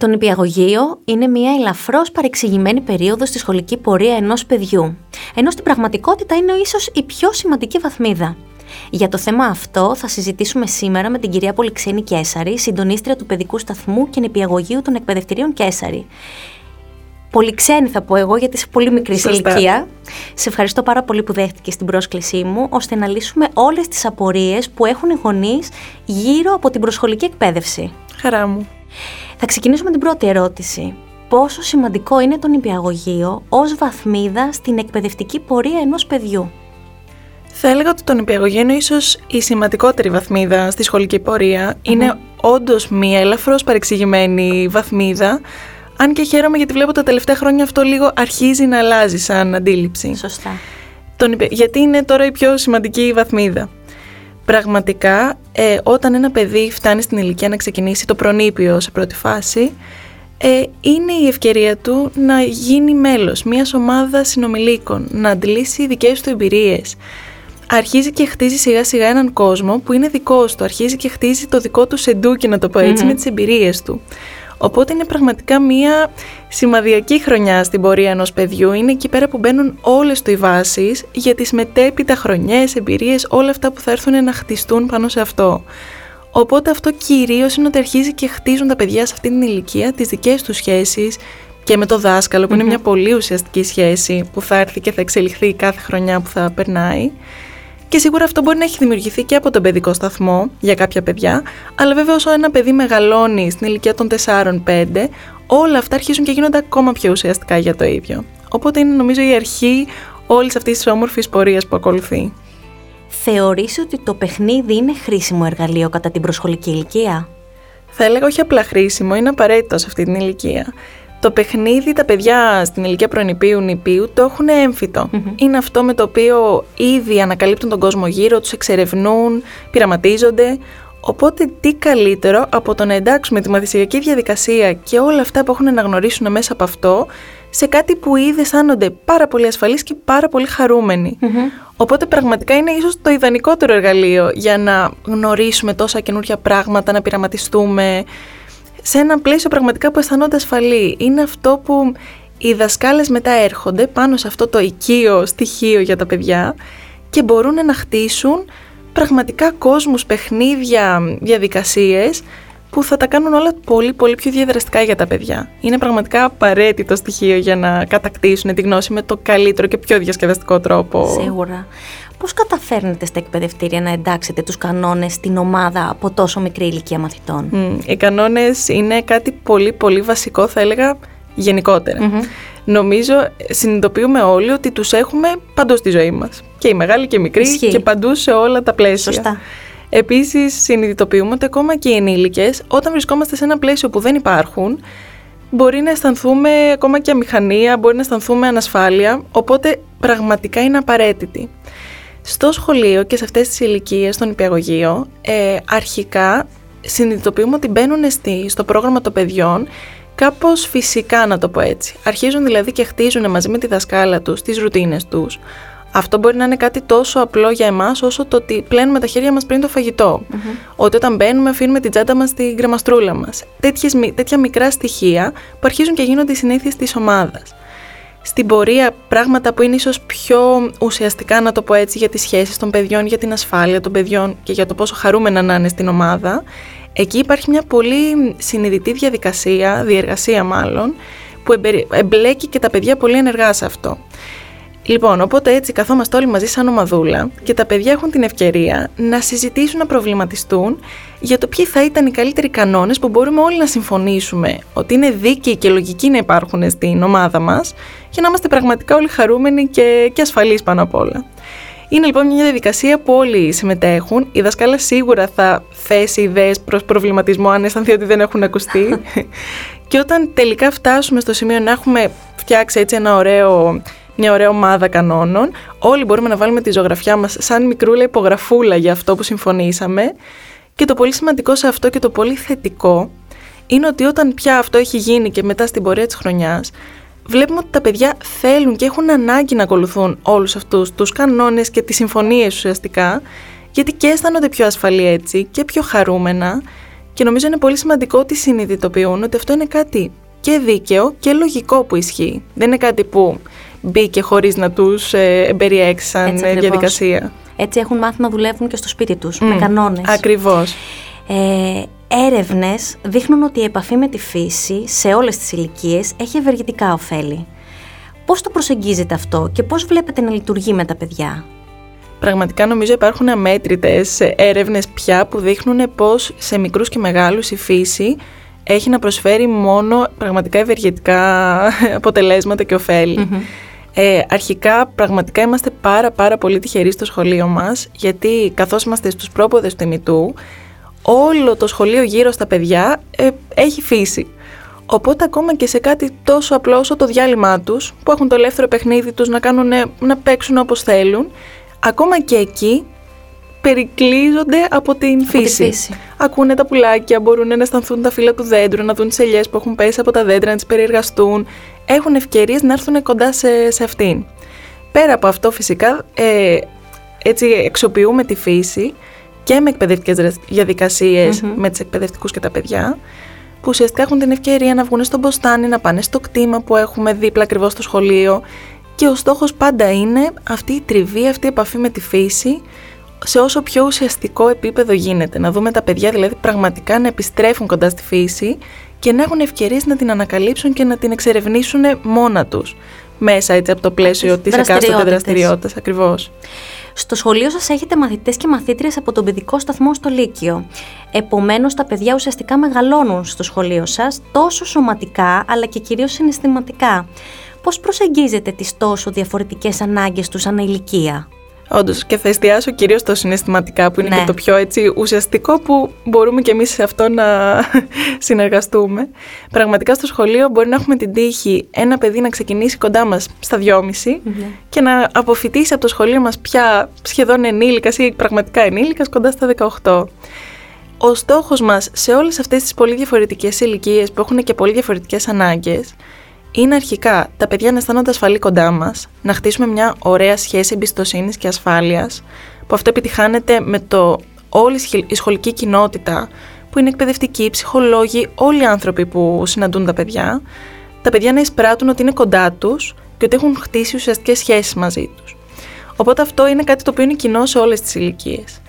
Το νηπιαγωγείο είναι μια ελαφρώς παρεξηγημένη περίοδος στη σχολική πορεία ενός παιδιού, ενώ στην πραγματικότητα είναι ίσως η πιο σημαντική βαθμίδα. Για το θέμα αυτό θα συζητήσουμε σήμερα με την κυρία Πολυξένη Κέσαρη, συντονίστρια του παιδικού σταθμού και νηπιαγωγείου των εκπαιδευτηρίων Κέσαρη. Πολυξένη θα πω εγώ γιατί είσαι πολύ μικρή σε ηλικία. Σε ευχαριστώ πάρα πολύ που δέχτηκες την πρόσκλησή μου ώστε να λύσουμε όλες τις απορίες που έχουν οι γονείς γύρω από την προσχολική εκπαίδευση. Χαρά μου. Θα ξεκινήσουμε την πρώτη ερώτηση. Πόσο σημαντικό είναι το νηπιαγωγείο ως βαθμίδα στην εκπαιδευτική πορεία ενός παιδιού; Θα έλεγα ότι το νηπιαγωγείο είναι ίσως η σημαντικότερη βαθμίδα στη σχολική Είναι όντως μία ελαφρώς παρεξηγημένη βαθμίδα, αν και χαίρομαι γιατί βλέπω τα τελευταία χρόνια αυτό λίγο αρχίζει να αλλάζει σαν αντίληψη. Σωστά. Τον, γιατί είναι τώρα η πιο σημαντική βαθμίδα. Πραγματικά, ε, όταν ένα παιδί φτάνει στην ηλικία να ξεκινήσει το προνήπιο σε πρώτη φάση, ε, είναι η ευκαιρία του να γίνει μέλος μιας ομάδας συνομιλίκων, να αντιλήσει δικές του εμπειρίες. Αρχίζει και χτίζει σιγά σιγά έναν κόσμο που είναι δικός του, αρχίζει και χτίζει το δικό του σεντούκι, να το πω ετσι με τις εμπειρίες του. Οπότε είναι πραγματικά μία σημαδιακή χρονιά στην πορεία ενός παιδιού. Είναι εκεί πέρα που μπαίνουν όλες του οι βάσεις για τις μετέπειτα χρονιές, εμπειρίες, όλα αυτά που θα έρθουν να χτιστούν πάνω σε αυτό. Οπότε αυτό κυρίως είναι ότι αρχίζει και χτίζουν τα παιδιά σε αυτή την ηλικία τις δικές τους σχέσεις και με το δάσκαλο που είναι μια πολύ ουσιαστική σχέση που θα έρθει και θα εξελιχθεί κάθε χρονιά που θα περνάει. Και σίγουρα αυτό μπορεί να έχει δημιουργηθεί και από τον παιδικό σταθμό για κάποια παιδιά, αλλά βέβαια όσο ένα παιδί μεγαλώνει στην ηλικία των 4-5, όλα αυτά αρχίζουν και γίνονται ακόμα πιο ουσιαστικά για το ίδιο. Οπότε είναι νομίζω η αρχή όλης αυτής της όμορφης πορείας που ακολουθεί. Θεωρείς ότι το παιχνίδι είναι χρήσιμο εργαλείο κατά την προσχολική ηλικία; Θα έλεγα όχι απλά χρήσιμο, είναι απαραίτητο σε αυτή την ηλικία. Το παιχνίδι τα παιδιά στην ηλικία προενηπίου νηπίου το έχουν Είναι αυτό με το οποίο ήδη ανακαλύπτουν τον κόσμο γύρω, τους εξερευνούν, πειραματίζονται. Οπότε τι καλύτερο από το να εντάξουμε τη μαθησιακή διαδικασία και όλα αυτά που έχουν να γνωρίσουν μέσα από αυτό σε κάτι που ήδη αισθάνονται πάρα πολύ ασφαλείς και πάρα πολύ Οπότε πραγματικά είναι ίσως το ιδανικότερο εργαλείο για να γνωρίσουμε τόσα καινούργια πράγματα, να πειραματιστούμε, σε ένα πλαίσιο πραγματικά που αισθανόνται ασφαλή. Είναι αυτό που οι δασκάλες μετά έρχονται πάνω σε αυτό το οικείο στοιχείο για τα παιδιά και μπορούν να χτίσουν πραγματικά κόσμους, παιχνίδια, διαδικασίες που θα τα κάνουν όλα πολύ πολύ πιο διαδραστικά για τα παιδιά. Είναι πραγματικά απαραίτητο στοιχείο για να κατακτήσουν τη γνώση με το καλύτερο και πιο διασκεδαστικό τρόπο. Σίγουρα. Πώς καταφέρνετε στα εκπαιδευτήρια να εντάξετε τους κανόνες στην ομάδα από τόσο μικρή ηλικία μαθητών; οι κανόνες είναι κάτι πολύ πολύ βασικό θα έλεγα Νομίζω συνειδητοποιούμε όλοι ότι τους έχουμε παντού στη ζωή μας. Και οι μεγάλοι και οι μικροί και παντού σε όλα τα πλαίσια. Σωστά. Επίσης συνειδητοποιούμε ότι ακόμα και οι ενήλικες όταν βρισκόμαστε σε ένα πλαίσιο που δεν υπάρχουν μπορεί να αισθανθούμε ακόμα και αμηχανία, μπορεί να αισθανθούμε ανασφάλεια, οπότε πραγματικά είναι απαραίτητη. Στο σχολείο και σε αυτές τις ηλικίες στο νηπιαγωγείο, ε, αρχικά συνειδητοποιούμε ότι μπαίνουν στη, στο πρόγραμμα των παιδιών κάπως φυσικά να το πω έτσι. Αρχίζουν δηλαδή και χτίζουν μαζί με τη δασκάλα τους τις ρουτίνες τους. Αυτό μπορεί να είναι κάτι τόσο απλό για εμάς, όσο το ότι πλένουμε τα χέρια μας πριν το φαγητο Ότι όταν μπαίνουμε, αφήνουμε την τσάντα μας στην κρεμαστρούλα μας. Τέτοια μικρά στοιχεία που αρχίζουν και γίνονται οι συνήθειες της ομάδας στην πορεία πράγματα που είναι ίσως πιο ουσιαστικά να το πω έτσι για τις σχέσεις των παιδιών, για την ασφάλεια των παιδιών και για το πόσο χαρούμενα να είναι στην ομάδα, εκεί υπάρχει μια πολύ συνειδητή διαδικασία, διεργασία μάλλον, που εμπλέκει και τα παιδιά πολύ ενεργά σε αυτό. Λοιπόν, οπότε έτσι καθόμαστε όλοι μαζί σαν ομαδούλα και τα παιδιά έχουν την ευκαιρία να συζητήσουν, να προβληματιστούν για το ποιοι θα ήταν οι καλύτεροι κανόνες που μπορούμε όλοι να συμφωνήσουμε ότι είναι δίκαιοι και λογικοί να υπάρχουν στην ομάδα μας για να είμαστε πραγματικά όλοι χαρούμενοι και, και ασφαλείς πάνω απ' όλα. Είναι λοιπόν μια διαδικασία που όλοι συμμετέχουν. Η δασκάλα σίγουρα θα θέσει ιδέες προς προβληματισμό αν αισθανθεί ότι δεν έχουν ακουστεί. και όταν τελικά φτάσουμε στο σημείο να έχουμε φτιάξει έτσι ένα ωραίο μια ωραία ομάδα κανόνων. Όλοι μπορούμε να βάλουμε τη ζωγραφιά μας σαν μικρούλα υπογραφούλα για αυτό που συμφωνήσαμε. Και το πολύ σημαντικό σε αυτό και το πολύ θετικό είναι ότι όταν πια αυτό έχει γίνει και μετά στην πορεία της χρονιάς, βλέπουμε ότι τα παιδιά θέλουν και έχουν ανάγκη να ακολουθούν όλους αυτούς τους κανόνες και τις συμφωνίες ουσιαστικά, γιατί και αισθάνονται πιο ασφαλή έτσι και πιο χαρούμενα Και νομίζω είναι πολύ σημαντικό ότι συνειδητοποιούν ότι αυτό είναι κάτι και δίκαιο και λογικό που ισχύει. Δεν είναι κάτι που μπήκε χωρίς να τους ε, εμπεριέξει σαν διαδικασία. Έτσι έχουν μάθει να δουλεύουν και στο σπίτι τους, με κανόνες. Ακριβώς. Ε, έρευνες δείχνουν ότι η επαφή με τη φύση σε όλες τις ηλικίες έχει ευεργετικά ωφέλη. Πώς το προσεγγίζετε αυτό και πώς βλέπετε να λειτουργεί με τα παιδιά; Πραγματικά νομίζω υπάρχουν αμέτρητες έρευνες πια που δείχνουν πως σε μικρούς και μεγάλους η φύση έχει να προσφέρει μόνο πραγματικά ευεργετικά αποτελέσματα και ωφελη Ε, αρχικά πραγματικά είμαστε πάρα πάρα πολύ τυχεροί στο σχολείο μας γιατί καθώς είμαστε στους πρόποδες του ημιτού όλο το σχολείο γύρω στα παιδιά ε, έχει φύση. Οπότε ακόμα και σε κάτι τόσο απλό όσο το διάλειμμα τους που έχουν το ελεύθερο παιχνίδι τους να, κάνουν, να παίξουν όπως θέλουν ακόμα και εκεί περικλείζονται από την από φύση. Τη φύση. Ακούνε τα πουλάκια, μπορούν να αισθανθούν τα φύλλα του δέντρου, να δουν τις ελιές που έχουν πέσει από τα δέντρα, να τις περιεργαστούν. Έχουν ευκαιρίες να έρθουν κοντά σε, σε αυτήν. Πέρα από αυτό, φυσικά, ε, έτσι εξοποιούμε τη φύση και με εκπαιδευτικές με τους εκπαιδευτικούς και τα παιδιά, που ουσιαστικά έχουν την ευκαιρία να βγουν στον ποστάνι, να πάνε στο κτήμα που έχουμε δίπλα ακριβώς στο σχολείο. Και ο στόχος πάντα είναι αυτή η τριβή, αυτή η επαφή με τη φύση, σε όσο πιο ουσιαστικό επίπεδο γίνεται. Να δούμε τα παιδιά δηλαδή πραγματικά να επιστρέφουν κοντά στη φύση και να έχουν ευκαιρίες να την ανακαλύψουν και να την εξερευνήσουν μόνα τους. Μέσα έτσι από το πλαίσιο της εκάστοτε δραστηριότητας ακριβώς. Στο σχολείο σας έχετε μαθητές και μαθήτριες από τον παιδικό σταθμό στο Λύκειο. Επομένως τα παιδιά ουσιαστικά μεγαλώνουν στο σχολείο σας τόσο σωματικά αλλά και κυρίως συναισθηματικά. Πώς προσεγγίζετε τις τόσο διαφορετικές ανάγκες τους ανά ηλικία; Όντως, και θα εστιάσω κυρίως στο συναισθηματικά, που είναι Ναι. και το πιο έτσι ουσιαστικό που μπορούμε και εμείς σε αυτό να συνεργαστούμε. Πραγματικά στο σχολείο μπορεί να έχουμε την τύχη ένα παιδί να ξεκινήσει κοντά μας στα 2,5 και να αποφυτίσει από το σχολείο μας πια σχεδόν ενήλικας ή πραγματικά ενήλικας κοντά στα 18. Ο στόχος μας σε όλες αυτές τις πολύ διαφορετικές ηλικίες που έχουν και πολύ διαφορετικές ανάγκες είναι αρχικά τα παιδιά να αισθάνονται ασφαλή κοντά μας, να χτίσουμε μια ωραία σχέση εμπιστοσύνης και ασφάλειας, που αυτό επιτυχάνεται με το όλη η σχολ- η σχολική κοινότητα, που είναι εκπαιδευτικοί, ψυχολόγοι, όλοι οι άνθρωποι που συναντούν τα παιδιά, τα παιδιά να εισπράττουν ότι είναι κοντά τους και ότι έχουν χτίσει ουσιαστικές σχέσεις μαζί τους. Οπότε αυτό είναι κάτι το οποίο είναι κοινό σε όλες τις ηλικίες.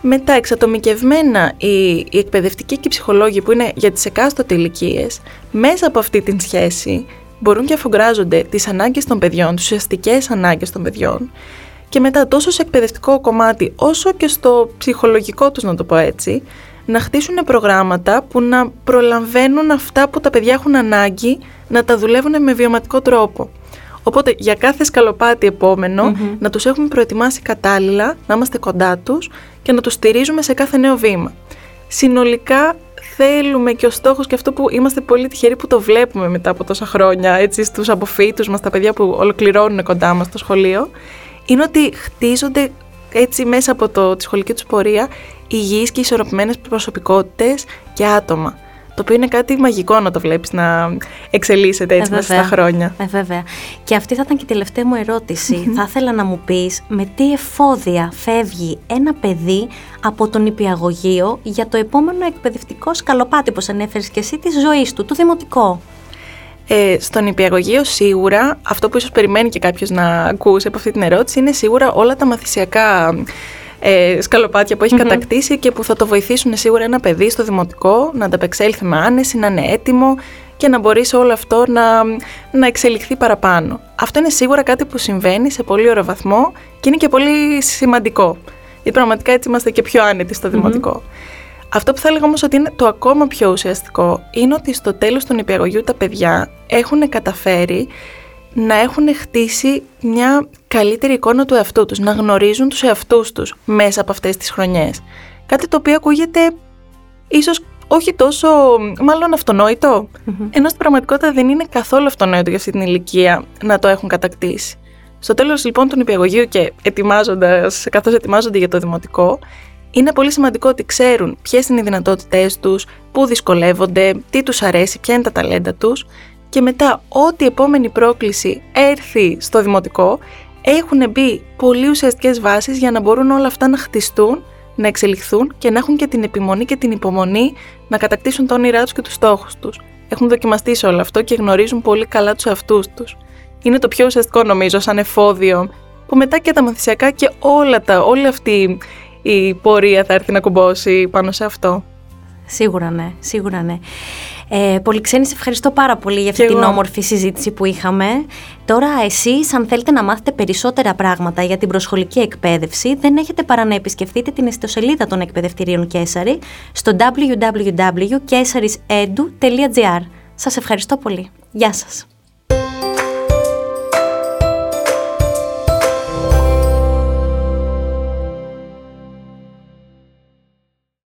Μετά, εξατομικευμένα, οι, οι εκπαιδευτικοί και οι ψυχολόγοι που είναι για τις εκάστοτε ηλικίες, μέσα από αυτή την σχέση, μπορούν και αφογκράζονται τις ανάγκες των παιδιών, τις ουσιαστικές ανάγκες των παιδιών και μετά τόσο σε εκπαιδευτικό κομμάτι όσο και στο ψυχολογικό τους, να το πω έτσι, να χτίσουν προγράμματα που να προλαμβαίνουν αυτά που τα παιδιά έχουν ανάγκη να τα δουλεύουν με βιωματικό τρόπο. Οπότε για κάθε σκαλοπάτι επόμενο, να τους έχουμε προετοιμάσει κατάλληλα, να είμαστε κοντά τους και να τους στηρίζουμε σε κάθε νέο βήμα. Συνολικά θέλουμε και ο στόχος και αυτό που είμαστε πολύ τυχεροί που το βλέπουμε μετά από τόσα χρόνια έτσι στους αποφύτους μας, τα παιδιά που ολοκληρώνουν κοντά μας στο σχολείο, είναι ότι χτίζονται έτσι μέσα από το, τη σχολική τους πορεία υγιείς και ισορροπημένες προσωπικότητες και άτομα. Το οποίο είναι κάτι μαγικό να το βλέπεις να εξελίσσεται έτσι Ε, μέσα στα βέβαια. χρόνια. Ε, βέβαια. Και αυτή θα ήταν και η τελευταία μου ερωτηση Θα ήθελα να μου πεις με τι εφόδια φεύγει ένα παιδί από τον υπηαγωγείο για το επόμενο εκπαιδευτικό σκαλοπάτι, όπως ανέφερες και εσύ, της ζωής του, το δημοτικό. Ε, στον υπηαγωγείο σίγουρα, αυτό που ίσως περιμένει και κάποιος να ακούσει από αυτή την ερώτηση είναι σίγουρα όλα τα μαθησιακά ε, σκαλοπάτια που εχει κατακτήσει και που θα το βοηθήσουν σίγουρα ένα παιδί στο δημοτικό να ανταπεξέλθει με άνεση, να είναι έτοιμο και να μπορεί σε όλο αυτό να, να εξελιχθεί παραπάνω. Αυτό είναι σίγουρα κάτι που συμβαίνει σε πολύ ωραίο βαθμό και είναι και πολύ σημαντικό. Γιατί πραγματικά έτσι είμαστε και πιο άνετοι στο δημοτικό. Αυτό που θα έλεγα όμως ότι είναι το ακόμα πιο ουσιαστικό είναι ότι στο τέλος των υπηαγωγείου τα παιδιά έχουν καταφέρει να έχουν χτίσει μια καλύτερη εικόνα του εαυτού τους, να γνωρίζουν τους εαυτούς τους μέσα από αυτές τις χρονιές. Κάτι το οποίο ακούγεται ίσως όχι τόσο, μάλλον αυτονόητο, ενώ στην πραγματικότητα δεν είναι καθόλου αυτονόητο για αυτή την ηλικία να το έχουν κατακτήσει. Στο τέλος λοιπόν των υπηαγωγείου και ετοιμάζοντας, καθώς ετοιμάζονται για το δημοτικό, είναι πολύ σημαντικό ότι ξέρουν ποιες είναι οι δυνατότητές τους, πού δυσκολεύονται, τι τους αρέσει, ποια είναι τα ταλέντα τους και μετά, ό,τι επόμενη πρόκληση έρθει στο δημοτικό, έχουν μπει πολύ ουσιαστικές βάσεις για να μπορούν όλα αυτά να χτιστούν να εξελιχθούν και να έχουν και την επιμονή και την υπομονή να κατακτήσουν τα όνειρά τους και τους στόχους τους. Έχουν δοκιμαστεί σε όλο αυτό και γνωρίζουν πολύ καλά τους εαυτούς τους. Είναι το πιο ουσιαστικό νομίζω σαν εφόδιο που μετά και τα μαθησιακά και όλα τα, όλη αυτή η πορεία θα έρθει να κουμπώσει πάνω σε αυτό. Σίγουρα ναι, σίγουρα ναι. Ε, Πολυξένης, σε ευχαριστώ πάρα πολύ για αυτή την όμορφη συζήτηση που είχαμε. Τώρα εσείς, αν θέλετε να μάθετε περισσότερα πράγματα για την προσχολική εκπαίδευση, δεν έχετε παρά να επισκεφτείτε την ιστοσελίδα των εκπαιδευτηρίων Κέσαρη στο www.kesarisedu.gr. Σας ευχαριστώ πολύ. Γεια σας.